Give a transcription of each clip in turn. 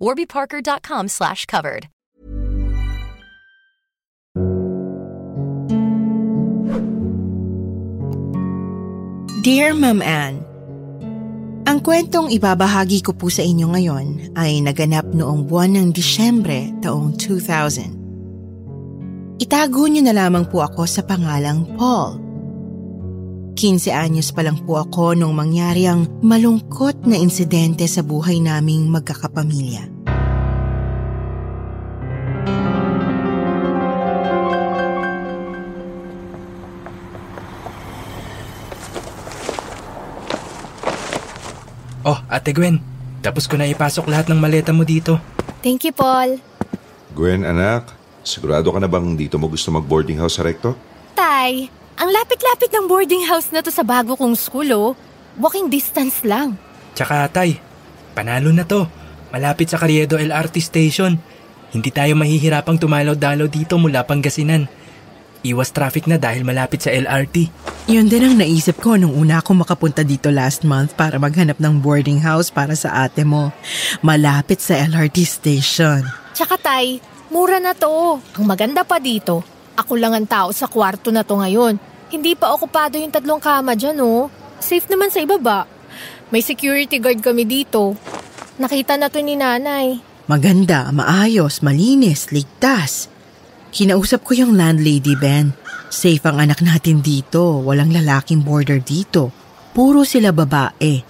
warbyparker.com slash covered. Dear Ma'am Anne, Ang kwentong ibabahagi ko po sa inyo ngayon ay naganap noong buwan ng Disyembre taong 2000. Itago niyo na lamang po ako sa pangalang Paul. 15 anyos pa lang po ako nung mangyari ang malungkot na insidente sa buhay naming magkakapamilya. Oh, Ate Gwen, tapos ko na ipasok lahat ng maleta mo dito. Thank you, Paul. Gwen, anak, sigurado ka na bang dito mo gusto mag-boarding house sa recto? Tay, ang lapit-lapit ng boarding house na to sa bago kong school, oh. Walking distance lang. Tsaka, Tay, panalo na to. Malapit sa Carriedo LRT Station. Hindi tayo mahihirapang tumalaw-dalaw dito mula Pangasinan. Iwas traffic na dahil malapit sa LRT. Yun din ang naisip ko nung una ako makapunta dito last month para maghanap ng boarding house para sa ate mo. Malapit sa LRT station. Tsaka, Tay, mura na to. Ang maganda pa dito, ako lang ang tao sa kwarto na to ngayon. Hindi pa okupado yung tatlong kama dyan, oh. Safe naman sa ibaba. May security guard kami dito. Nakita na to ni nanay. Maganda, maayos, malinis, ligtas. Kinausap ko yung landlady, Ben. Safe ang anak natin dito. Walang lalaking border dito. Puro sila babae.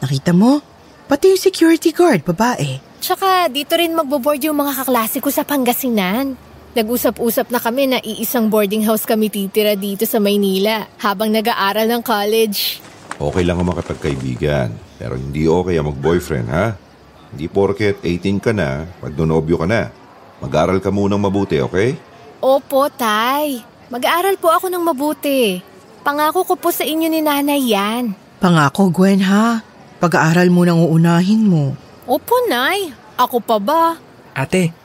Nakita mo? Pati yung security guard, babae. Tsaka dito rin magbo-board yung mga kaklase ko sa Pangasinan. Nag-usap-usap na kami na iisang boarding house kami titira dito sa Maynila habang nag-aaral ng college. Okay lang ang makapagkaibigan, pero hindi okay ang mag-boyfriend, ha? Hindi porket 18 ka na, magdonobyo ka na. Mag-aral ka munang mabuti, okay? Opo, Tay. Mag-aaral po ako ng mabuti. Pangako ko po sa inyo ni nanay yan. Pangako, Gwen, ha? Pag-aaral mo nang uunahin mo. Opo, Nay. Ako pa ba? Ate,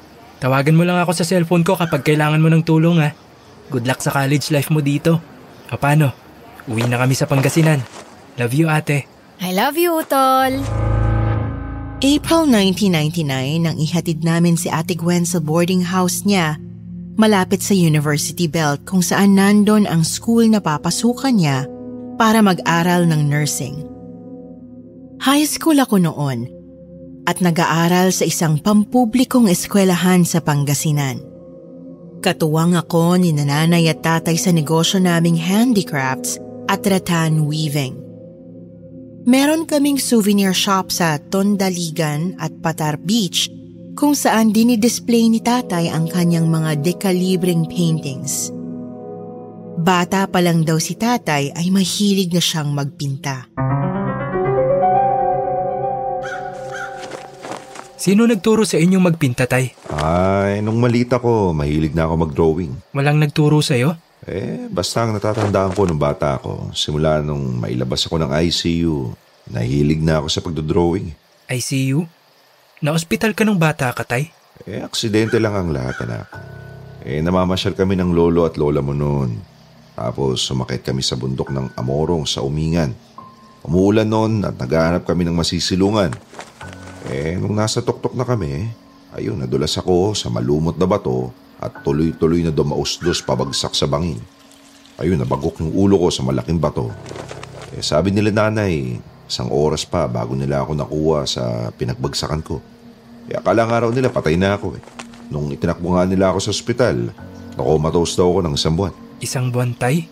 tawagan mo lang ako sa cellphone ko kapag kailangan mo ng tulong ha. Good luck sa college life mo dito. O paano? Uwi na kami sa Pangasinan. Love you, ate. I love you, Tol. April 1999 nang ihatid namin si Ate Gwen sa boarding house niya malapit sa University Belt kung saan nandon ang school na papasukan niya para mag-aral ng nursing. High school ako noon at nag-aaral sa isang pampublikong eskwelahan sa Pangasinan. Katuwang ako ni nanay at tatay sa negosyo naming handicrafts at rattan weaving. Meron kaming souvenir shop sa Tondaligan at Patar Beach kung saan dinidisplay ni tatay ang kanyang mga dekalibreng paintings. Bata pa lang daw si tatay ay mahilig na siyang magpinta. Sino nagturo sa inyong magpinta, tay? Ay, nung malita ko, mahilig na ako mag-drawing. Walang nagturo sa'yo? Eh, basta ang natatandaan ko nung bata ako, simula nung mailabas ako ng ICU, nahilig na ako sa pagdodrawing. ICU? Na-hospital ka nung bata ka, tay? Eh, aksidente lang ang lahat, anak. Eh, namamasyal kami ng lolo at lola mo noon. Tapos sumakit kami sa bundok ng Amorong sa Umingan. Umuulan noon at naghahanap kami ng masisilungan. Eh, nung nasa tuktok na kami, ayun, nadulas ako sa malumot na bato at tuloy-tuloy na dumausdos pabagsak sa bangin. Ayun, nabagok yung ulo ko sa malaking bato. Eh, sabi nila nanay, isang oras pa bago nila ako nakuha sa pinagbagsakan ko. Eh, akala nga raw nila patay na ako eh. Nung itinakbo nga nila ako sa ospital, nakomatose daw ako ng isang buwan. Isang buwan, tay?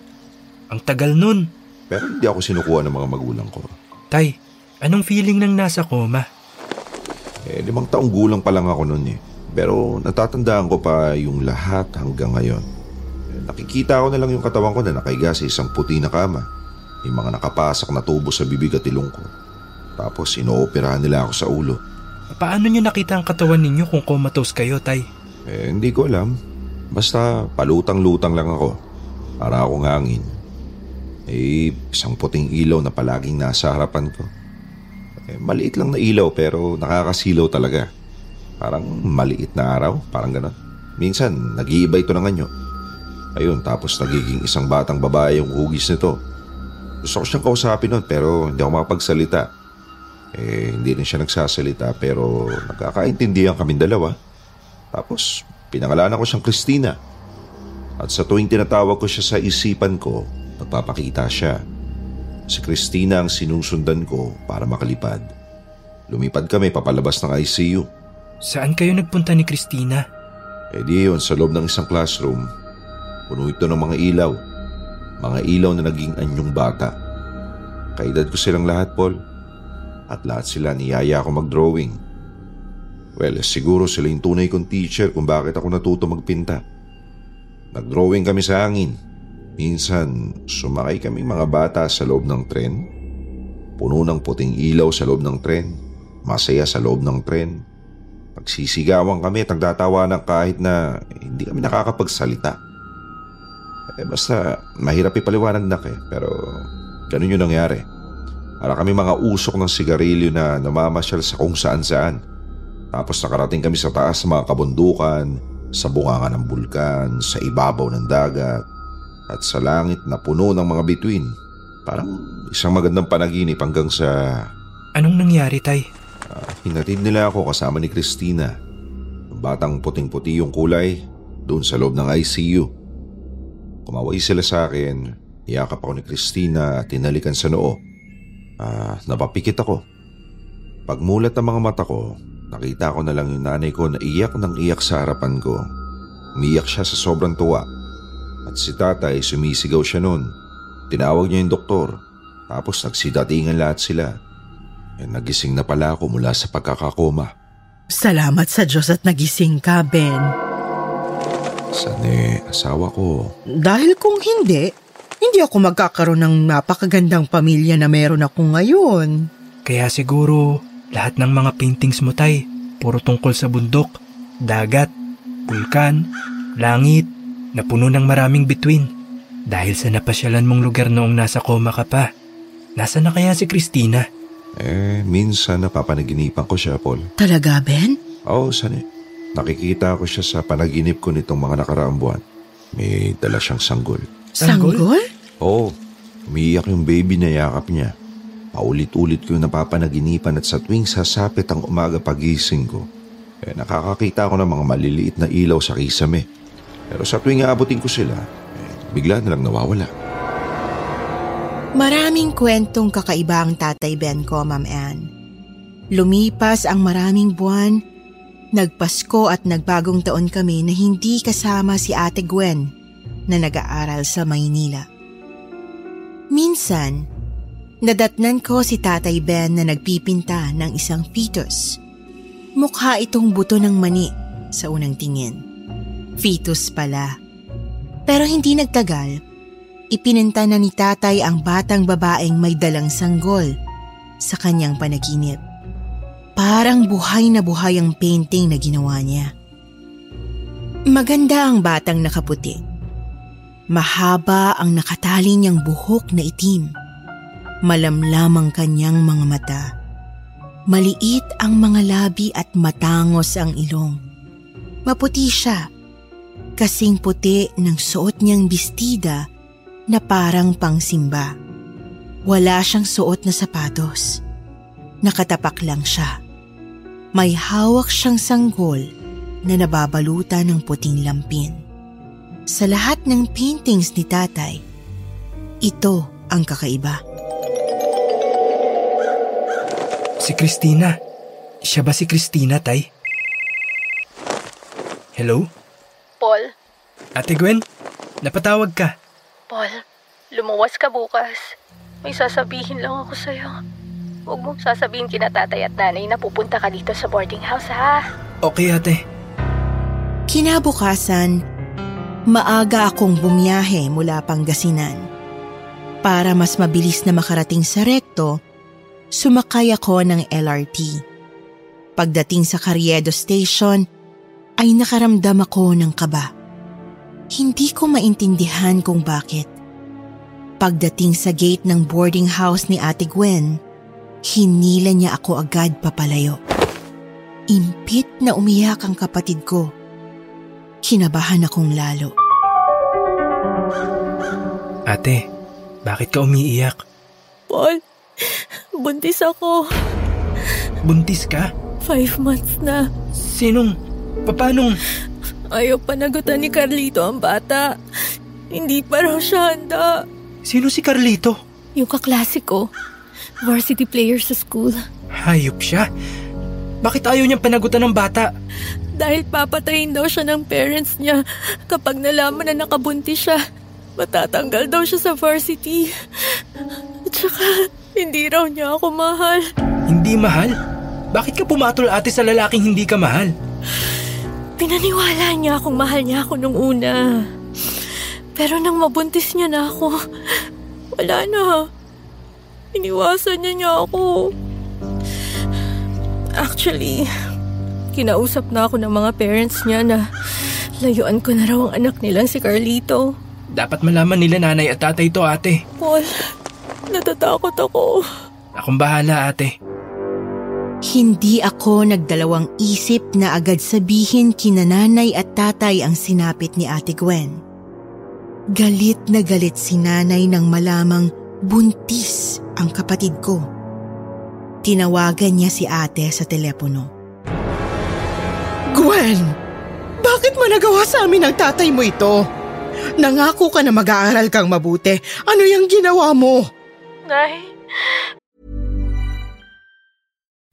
Ang tagal nun. Pero hindi ako sinukuha ng mga magulang ko. Tay, anong feeling ng nasa coma? Eh, limang taong gulang pa lang ako noon eh. Pero natatandaan ko pa yung lahat hanggang ngayon. Eh, nakikita ko na lang yung katawan ko na nakaiga sa isang puti na kama. May mga nakapasak na tubo sa bibig at ilong ko. Tapos inooperahan nila ako sa ulo. Paano nyo nakita ang katawan ninyo kung comatose kayo, Tay? Eh, hindi ko alam. Basta palutang-lutang lang ako. Para akong hangin. Eh, isang puting ilaw na palaging nasa harapan ko. Eh, maliit lang na ilaw pero nakakasilaw talaga. Parang maliit na araw, parang ganon. Minsan, nag-iiba ito ng anyo. Ayun, tapos nagiging isang batang babae yung hugis nito. Gusto ko siyang kausapin nun pero hindi ako makapagsalita. Eh, hindi rin siya nagsasalita pero nagkakaintindihan kami dalawa. Tapos, pinangalanan ko siyang Christina. At sa tuwing tinatawag ko siya sa isipan ko, nagpapakita siya. Si Christina ang sinusundan ko para makalipad. Lumipad kami papalabas ng ICU. Saan kayo nagpunta ni Christina? Eh di yun, sa loob ng isang classroom, puno ito ng mga ilaw. Mga ilaw na naging anyong bata. Kaedad ko silang lahat, Paul. At lahat sila niyaya ako mag-drawing. Well, siguro sila yung tunay kong teacher kung bakit ako natuto magpinta. Nag-drawing kami sa hangin. Minsan, sumakay kami mga bata sa loob ng tren. Puno ng puting ilaw sa loob ng tren. Masaya sa loob ng tren. Pagsisigawan kami at nagtatawanan kahit na hindi kami nakakapagsalita. Eh basta mahirap ipaliwanag na eh, pero ganun yung nangyari. Para kami mga usok ng sigarilyo na namamasyal sa kung saan saan. Tapos nakarating kami sa taas ng mga kabundukan, sa bunganga ng bulkan, sa ibabaw ng dagat, at sa langit na puno ng mga bituin. Parang isang magandang panaginip hanggang sa... Anong nangyari, Tay? Uh, hinatid nila ako kasama ni Christina. Batang puting-puti yung kulay doon sa loob ng ICU. Kumaway sila sa akin, niyakap ako ni Christina at tinalikan sa noo. Ah, uh, napapikit ako. Pagmulat ng mga mata ko, nakita ko na lang yung nanay ko na iyak ng iyak sa harapan ko. Umiyak siya sa sobrang tuwa. At si tatay sumisigaw siya noon. Tinawag niya yung doktor. Tapos nagsidatingan lahat sila. Eh, nagising na pala ako mula sa pagkakakoma. Salamat sa Diyos at nagising ka, Ben. Sane, asawa ko. Dahil kung hindi, hindi ako magkakaroon ng napakagandang pamilya na meron ako ngayon. Kaya siguro lahat ng mga paintings mo tay, puro tungkol sa bundok, dagat, bulkan, langit, na puno ng maraming bituin. Dahil sa napasyalan mong lugar noong nasa koma ka pa. Nasa na kaya si Christina? Eh, minsan napapanaginipan ko siya, Paul. Talaga, Ben? Oo, oh, sani. Nakikita ko siya sa panaginip ko nitong mga nakaraang buwan. May dala siyang sanggol. Sanggol? Oo. Oh, umiiyak yung baby na yakap niya. Paulit-ulit ko yung napapanaginipan at sa tuwing sasapit ang umaga pagising ko, eh nakakakita ako ng mga maliliit na ilaw sa kisame. Pero sa tuwing aabutin ko sila, eh, bigla na lang nawawala. Maraming kwentong kakaiba ang tatay Ben ko, Ma'am Anne. Lumipas ang maraming buwan, nagpasko at nagbagong taon kami na hindi kasama si Ate Gwen na nag-aaral sa Maynila. Minsan, nadatnan ko si Tatay Ben na nagpipinta ng isang fetus. Mukha itong buto ng mani sa unang tingin. Fetus pala. Pero hindi nagtagal, Ipininta na ni tatay ang batang babaeng may dalang sanggol sa kanyang panaginip. Parang buhay na buhay ang painting na ginawa niya. Maganda ang batang nakaputi. Mahaba ang nakatali niyang buhok na itim. Malamlam ang kanyang mga mata. Maliit ang mga labi at matangos ang ilong. Maputi siya. Kasing puti ng suot niyang bestida na parang pangsimba. Wala siyang suot na sapatos. Nakatapak lang siya. May hawak siyang sanggol na nababalutan ng puting lampin. Sa lahat ng paintings ni tatay, ito ang kakaiba. Si Christina. Siya ba si Christina, Tay? Hello? Paul? Ate Gwen, napatawag ka. Paul, lumuwas ka bukas. May sasabihin lang ako sa'yo. Huwag mong sasabihin kina tatay at nanay na pupunta ka dito sa boarding house, ha? Okay, ate. Kinabukasan, maaga akong bumiyahe mula Pangasinan. Para mas mabilis na makarating sa rekto, sumakay ako ng LRT. Pagdating sa Carriedo Station, ay nakaramdam ako ng kaba. Hindi ko maintindihan kung bakit. Pagdating sa gate ng boarding house ni Ate Gwen, hinila niya ako agad papalayo. Impit na umiyak ang kapatid ko. Kinabahan akong lalo. Ate, bakit ka umiiyak? Paul, buntis ako. Buntis ka? Five months na. Sinong? Papanong? Ayaw panagutan ni Carlito ang bata. Hindi pa raw siya handa. Sino si Carlito? Yung kaklase ko. Varsity player sa school. Hayop siya. Bakit ayaw niyang panagutan ng bata? Dahil papatayin daw siya ng parents niya kapag nalaman na nakabuntis siya. Matatanggal daw siya sa varsity. At saka, hindi raw niya ako mahal. Hindi mahal? Bakit ka pumatol ate sa lalaking hindi ka mahal? Pinaniwala niya akong mahal niya ako nung una. Pero nang mabuntis niya na ako, wala na. Iniwasan niya niya ako. Actually, kinausap na ako ng mga parents niya na layuan ko na raw ang anak nilang si Carlito. Dapat malaman nila nanay at tatay to ate. Paul, natatakot ako. Akong bahala ate. Hindi ako nagdalawang isip na agad sabihin kina nanay at tatay ang sinapit ni Ate Gwen. Galit na galit si nanay nang malamang buntis ang kapatid ko. Tinawagan niya si ate sa telepono. Gwen, bakit mo nagawa sa amin ng tatay mo ito? Nangako ka na mag-aaral kang mabuti. Ano yung ginawa mo? Nay,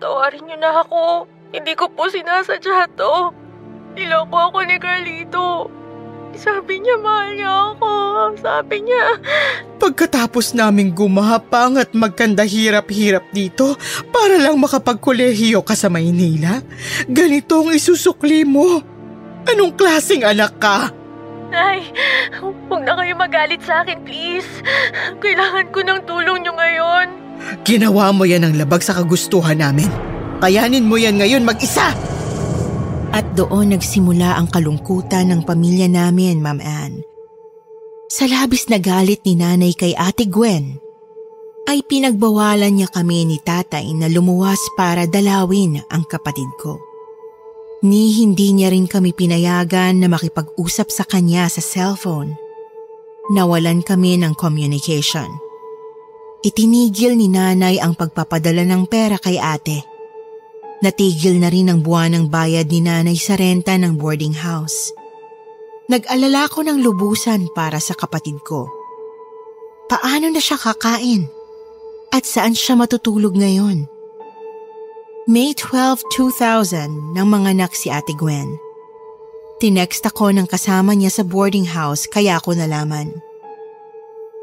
Tawarin niyo na ako. Hindi ko po sinasadya to. Niloko ako ni Carlito. Sabi niya mahal niya ako. Sabi niya, Pagkatapos naming gumapang at magkanda hirap-hirap dito para lang makapagkolehiyo ka sa Maynila, ganito ang isusukli mo. Anong klaseng anak ka? Nay, huwag na kayo magalit sa akin, please. Kailangan ko ng tulong niyo ngayon. Ginawa mo yan ang labag sa kagustuhan namin. Kayanin mo yan ngayon mag-isa! At doon nagsimula ang kalungkutan ng pamilya namin, Ma'am Anne. Sa labis na galit ni nanay kay Ate Gwen, ay pinagbawalan niya kami ni tatay na lumuwas para dalawin ang kapatid ko. Ni hindi niya rin kami pinayagan na makipag-usap sa kanya sa cellphone. Nawalan kami ng communication. Itinigil ni nanay ang pagpapadala ng pera kay ate. Natigil na rin ang buwan ng bayad ni nanay sa renta ng boarding house. Nag-alala ko ng lubusan para sa kapatid ko. Paano na siya kakain? At saan siya matutulog ngayon? May 12, 2000 nang manganak si Ate Gwen. Tinext ako ng kasama niya sa boarding house kaya ako nalaman.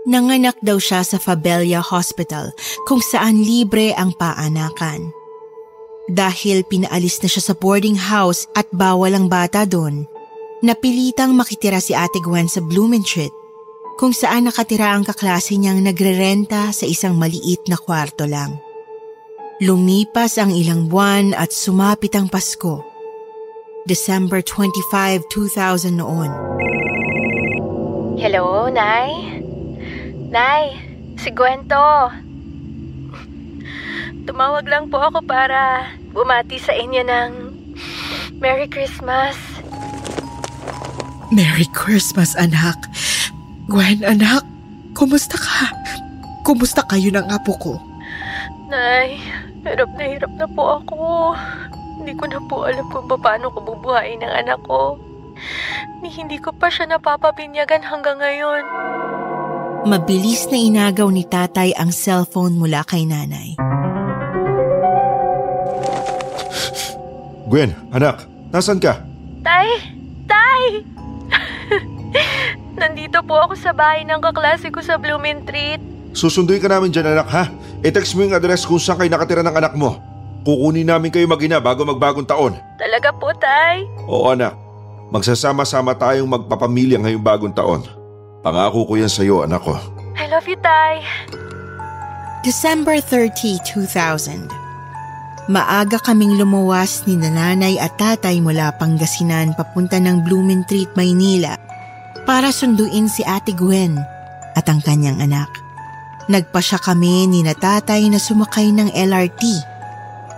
Nanganak daw siya sa Fabella Hospital kung saan libre ang paanakan. Dahil pinaalis na siya sa boarding house at bawal ang bata doon, napilitang makitira si Ate Gwen sa Blumentritt kung saan nakatira ang kaklase niyang nagrerenta sa isang maliit na kwarto lang. Lumipas ang ilang buwan at sumapit ang Pasko. December 25, 2000 noon. Hello, Nay? Nay, si Gwento. Tumawag lang po ako para bumati sa inyo ng Merry Christmas. Merry Christmas, anak. Gwen, anak, kumusta ka? Kumusta kayo ng apo ko? Nay, hirap na hirap na po ako. Hindi ko na po alam kung paano ko bubuhayin ang anak ko. Ni hindi ko pa siya napapabinyagan hanggang ngayon. Mabilis na inagaw ni tatay ang cellphone mula kay nanay. Gwen, anak, nasan ka? Tay! Tay! Nandito po ako sa bahay ng kaklase ko sa Blumentritt. Susunduin ka namin dyan anak ha. I-text mo yung address kung saan kayo nakatira ng anak mo. Kukunin namin kayo magina bago magbagong taon. Talaga po, Tay? Oo anak, magsasama-sama tayong magpapamilya ngayong bagong taon. Pangako ko yan sa iyo anak ko. I love you, Tay. December 30, 2000. Maaga kaming lumuwas ni nanay at tatay mula Pangasinan papunta ng Blumentritt, Maynila para sunduin si Ate Gwen at ang kanyang anak. Nagpasya kami ni na tatay na sumakay ng LRT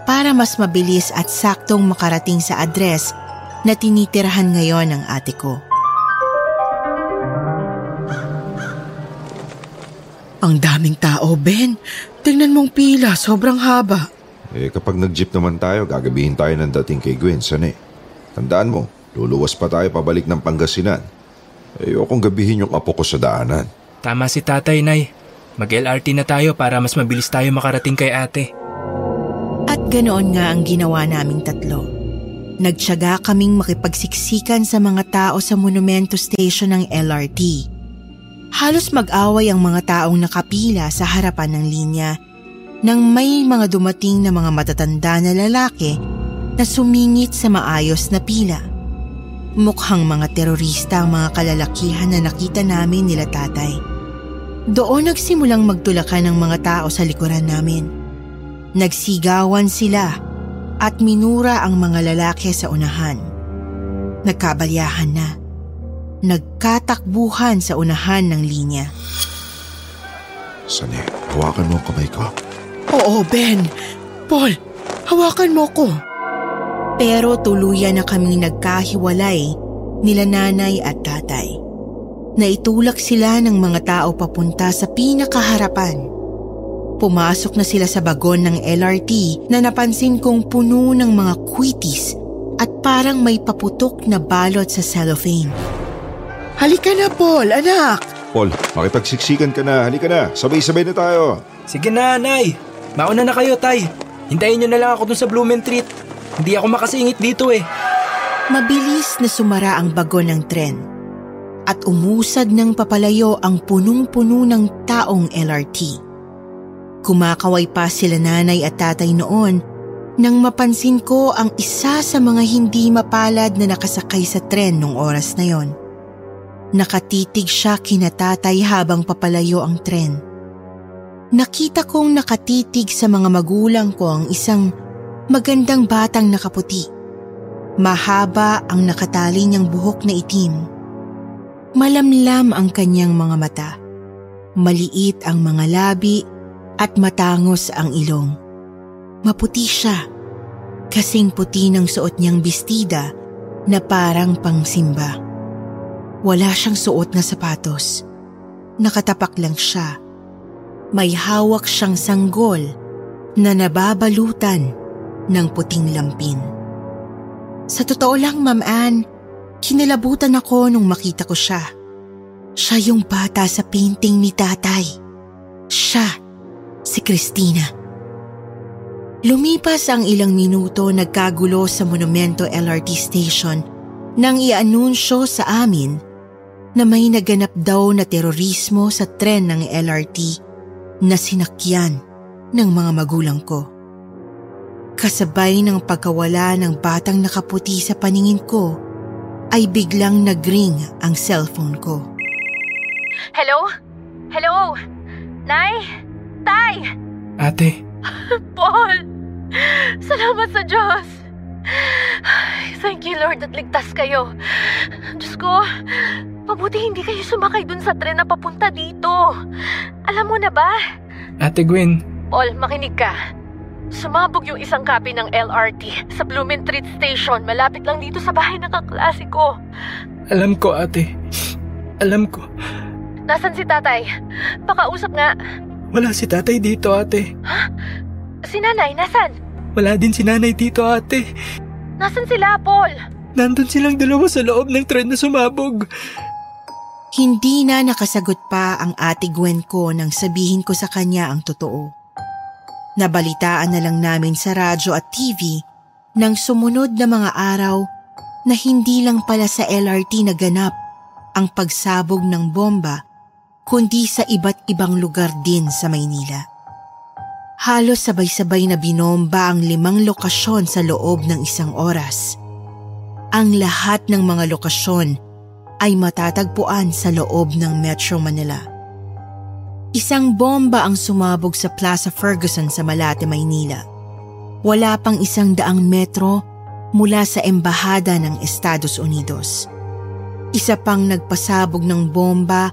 para mas mabilis at saktong makarating sa address na tinitirhan ngayon ng ate ko. Ang daming tao, Ben. Tingnan mong pila, sobrang haba. Eh kapag nag-jeep naman tayo, gagabihin tayo ng dating kay Gwen, san eh. Tandaan mo, luluwas pa tayo pabalik ng Pangasinan. Ayokong gabihin yung apo ko sa daanan. Tama si tatay, Nay. Mag-LRT na tayo para mas mabilis tayo makarating kay ate. At ganoon nga ang ginawa naming tatlo. Nagtyaga kaming makipagsiksikan sa mga tao sa Monumento Station ng LRT. Halos mag-away ang mga taong nakapila sa harapan ng linya nang may mga dumating na mga matatanda na lalaki na sumingit sa maayos na pila. Mukhang mga terorista ang mga kalalakihan na nakita namin nila tatay. Doon nagsimulang magtulakan ng mga tao sa likuran namin. Nagsigawan sila at minura ang mga lalaki sa unahan. Nagkabalyahan na. Nagkatakbuhan sa unahan ng linya. Sane, hawakan mo ang kamay ko. Oo, Ben. Paul, hawakan mo ko. Pero tuluyan na kaming nagkahiwalay nila nanay at tatay. Naitulak sila ng mga tao papunta sa pinakaharapan. Pumasok na sila sa bagon ng LRT na napansin kong puno ng mga kwitis at parang may paputok na balot sa cellophane. Halika na, Paul, anak. Paul, makipagsiksikan ka na. Halika na. Sabay-sabay na tayo. Sige na, Nay. Mauna na kayo, Tay. Hintayin niyo na lang ako dun sa Blumentritt. Hindi ako makasingit dito eh. Mabilis na sumara ang bagon ng tren at umusad ng papalayo ang punong-puno ng taong LRT. Kumakaway pa sila nanay at tatay noon nang mapansin ko ang isa sa mga hindi mapalad na nakasakay sa tren nung oras na yon. Nakatitig siya kina tatay habang papalayo ang tren. Nakita kong nakatitig sa mga magulang ko ang isang magandang batang nakaputi. Mahaba ang nakatali niyang buhok na itim. Malamlam ang kanyang mga mata. Maliit ang mga labi at matangos ang ilong. Maputi siya, kasing puti ng suot niyang bestida na parang pangsimba. Wala siyang suot na sapatos. Nakatapak lang siya. May hawak siyang sanggol na nababalutan ng puting lampin. Sa totoo lang, Ma'am Ann, kinalabutan ako nung makita ko siya. Siya yung bata sa painting ni tatay. Siya si Christina. Lumipas ang ilang minuto nagkagulo sa Monumento LRT Station nang ianunsyo sa amin na may naganap daw na terorismo sa tren ng LRT na sinakyan ng mga magulang ko. Kasabay ng pagkawala ng batang nakaputi sa paningin ko, ay biglang nagring ang cellphone ko. Hello? Hello? Nay? Tay? Ate, Paul! Salamat sa Diyos! Thank you, Lord, at ligtas kayo. Diyos ko, mabuti hindi kayo sumakay dun sa tren na papunta dito. Alam mo na ba? Ate Gwen, Paul, makinig ka. Sumabog yung isang copy ng LRT sa Blumentritt Station malapit lang dito sa bahay ng kaklase ko. alam ko ate. Alam ko. Nasaan si tatay? Pakausap nga. Wala si tatay dito ate. Si nanay, nasan? Wala din si nanay dito ate. Nasan sila, Paul? Nandun silang dalawa sa loob ng tren na sumabog. Hindi na nakasagot pa ang ate Gwen ko nang sabihin ko sa kanya ang totoo. Nabalitaan na lang namin sa radyo at TV nang sumunod na mga araw na hindi lang pala sa LRT naganap ang pagsabog ng bomba kundi sa iba't ibang lugar din sa Maynila. Halos sabay-sabay na binomba ang limang lokasyon sa loob ng isang oras. Ang lahat ng mga lokasyon ay matatagpuan sa loob ng Metro Manila. Isang bomba ang sumabog sa Plaza Ferguson sa Malate, Maynila. Wala pang isang daang metro mula sa embahada ng Estados Unidos. Isa pang nagpasabog ng bomba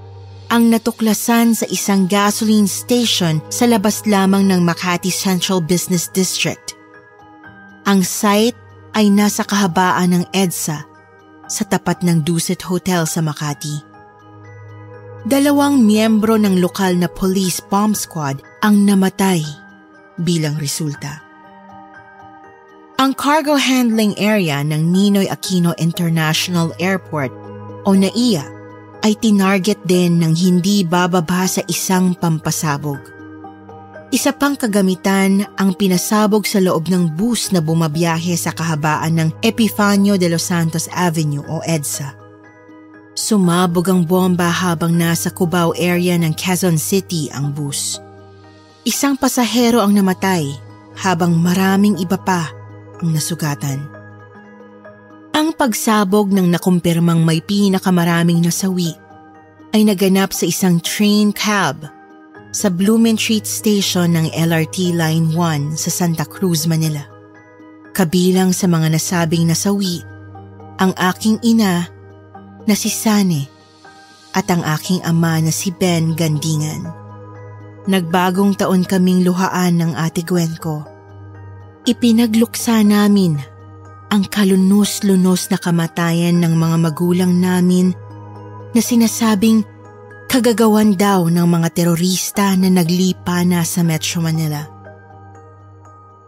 ang natuklasan sa isang gasoline station sa labas lamang ng Makati Central Business District. Ang site ay nasa kahabaan ng EDSA sa tapat ng Dusit Hotel sa Makati. Dalawang miyembro ng lokal na police bomb squad ang namatay bilang resulta. Ang cargo handling area ng Ninoy Aquino International Airport o NAIA ay tinarget din ng hindi bababa sa isang pampasabog. Isa pang kagamitan ang pinasabog sa loob ng bus na bumabiyahe sa kahabaan ng Epifanio de los Santos Avenue o EDSA. Sumabog ang bomba habang nasa Cubao area ng Quezon City ang bus. Isang pasahero ang namatay habang maraming iba pa ang nasugatan. Ang pagsabog ng nakumpirmang may pinakamaraming nasawi ay naganap sa isang train cab sa Blumentritt Station ng LRT Line 1 sa Santa Cruz, Manila. Kabilang sa mga nasabing nasawi, ang aking ina na si Sane at ang aking ama na si Ben Gandingan. Nagbagong taon kaming luhaan ng ate Gwen ko. Ipinagluksa namin ang kalunos-lunos na kamatayan ng mga magulang namin na sinasabing kagagawan daw ng mga terorista na naglipa na sa Metro Manila.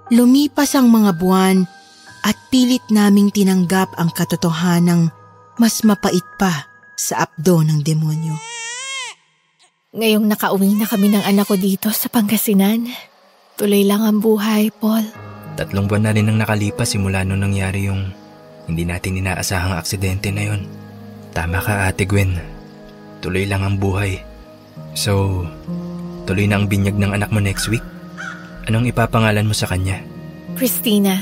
Lumipas ang mga buwan at pilit naming tinanggap ang katotohanang mas mapait pa sa apdo ng demonyo. Ngayong nakauwi na kami ng anak ko dito sa Pangasinan, tuloy lang ang buhay, Paul. Tatlong buwan na rin ang nakalipas simula nung nangyari yung hindi natin inaasahang aksidente na yon. Tama ka ate Gwen. Tuloy lang ang buhay. So, tuloy na ang binyag ng anak mo next week? Anong ipapangalan mo sa kanya? Christina.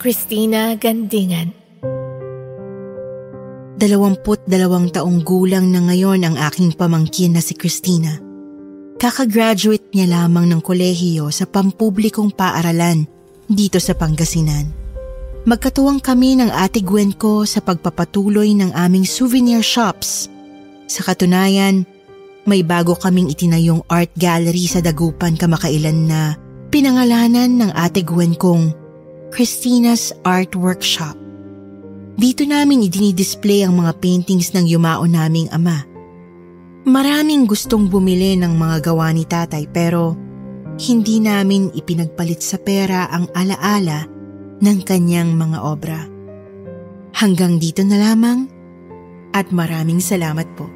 Christina Gandingan. Dalawamput dalawang taong gulang na ngayon ang aking pamangkin na si Christina. Kakagraduate niya lamang ng kolehiyo sa pampublikong paaralan dito sa Pangasinan. Magkatuwang kami ng ate Gwen ko sa pagpapatuloy ng aming souvenir shops. Sa katunayan, may bago kaming itinayong art gallery sa Dagupan kamakailan na pinangalanan ng ate Gwen kong Christina's Art Workshop. Dito namin idinidisplay ang mga paintings ng yumao naming ama. Maraming gustong bumili ng mga gawa ni tatay pero hindi namin ipinagpalit sa pera ang alaala ng kanyang mga obra. Hanggang dito na lamang at maraming salamat po.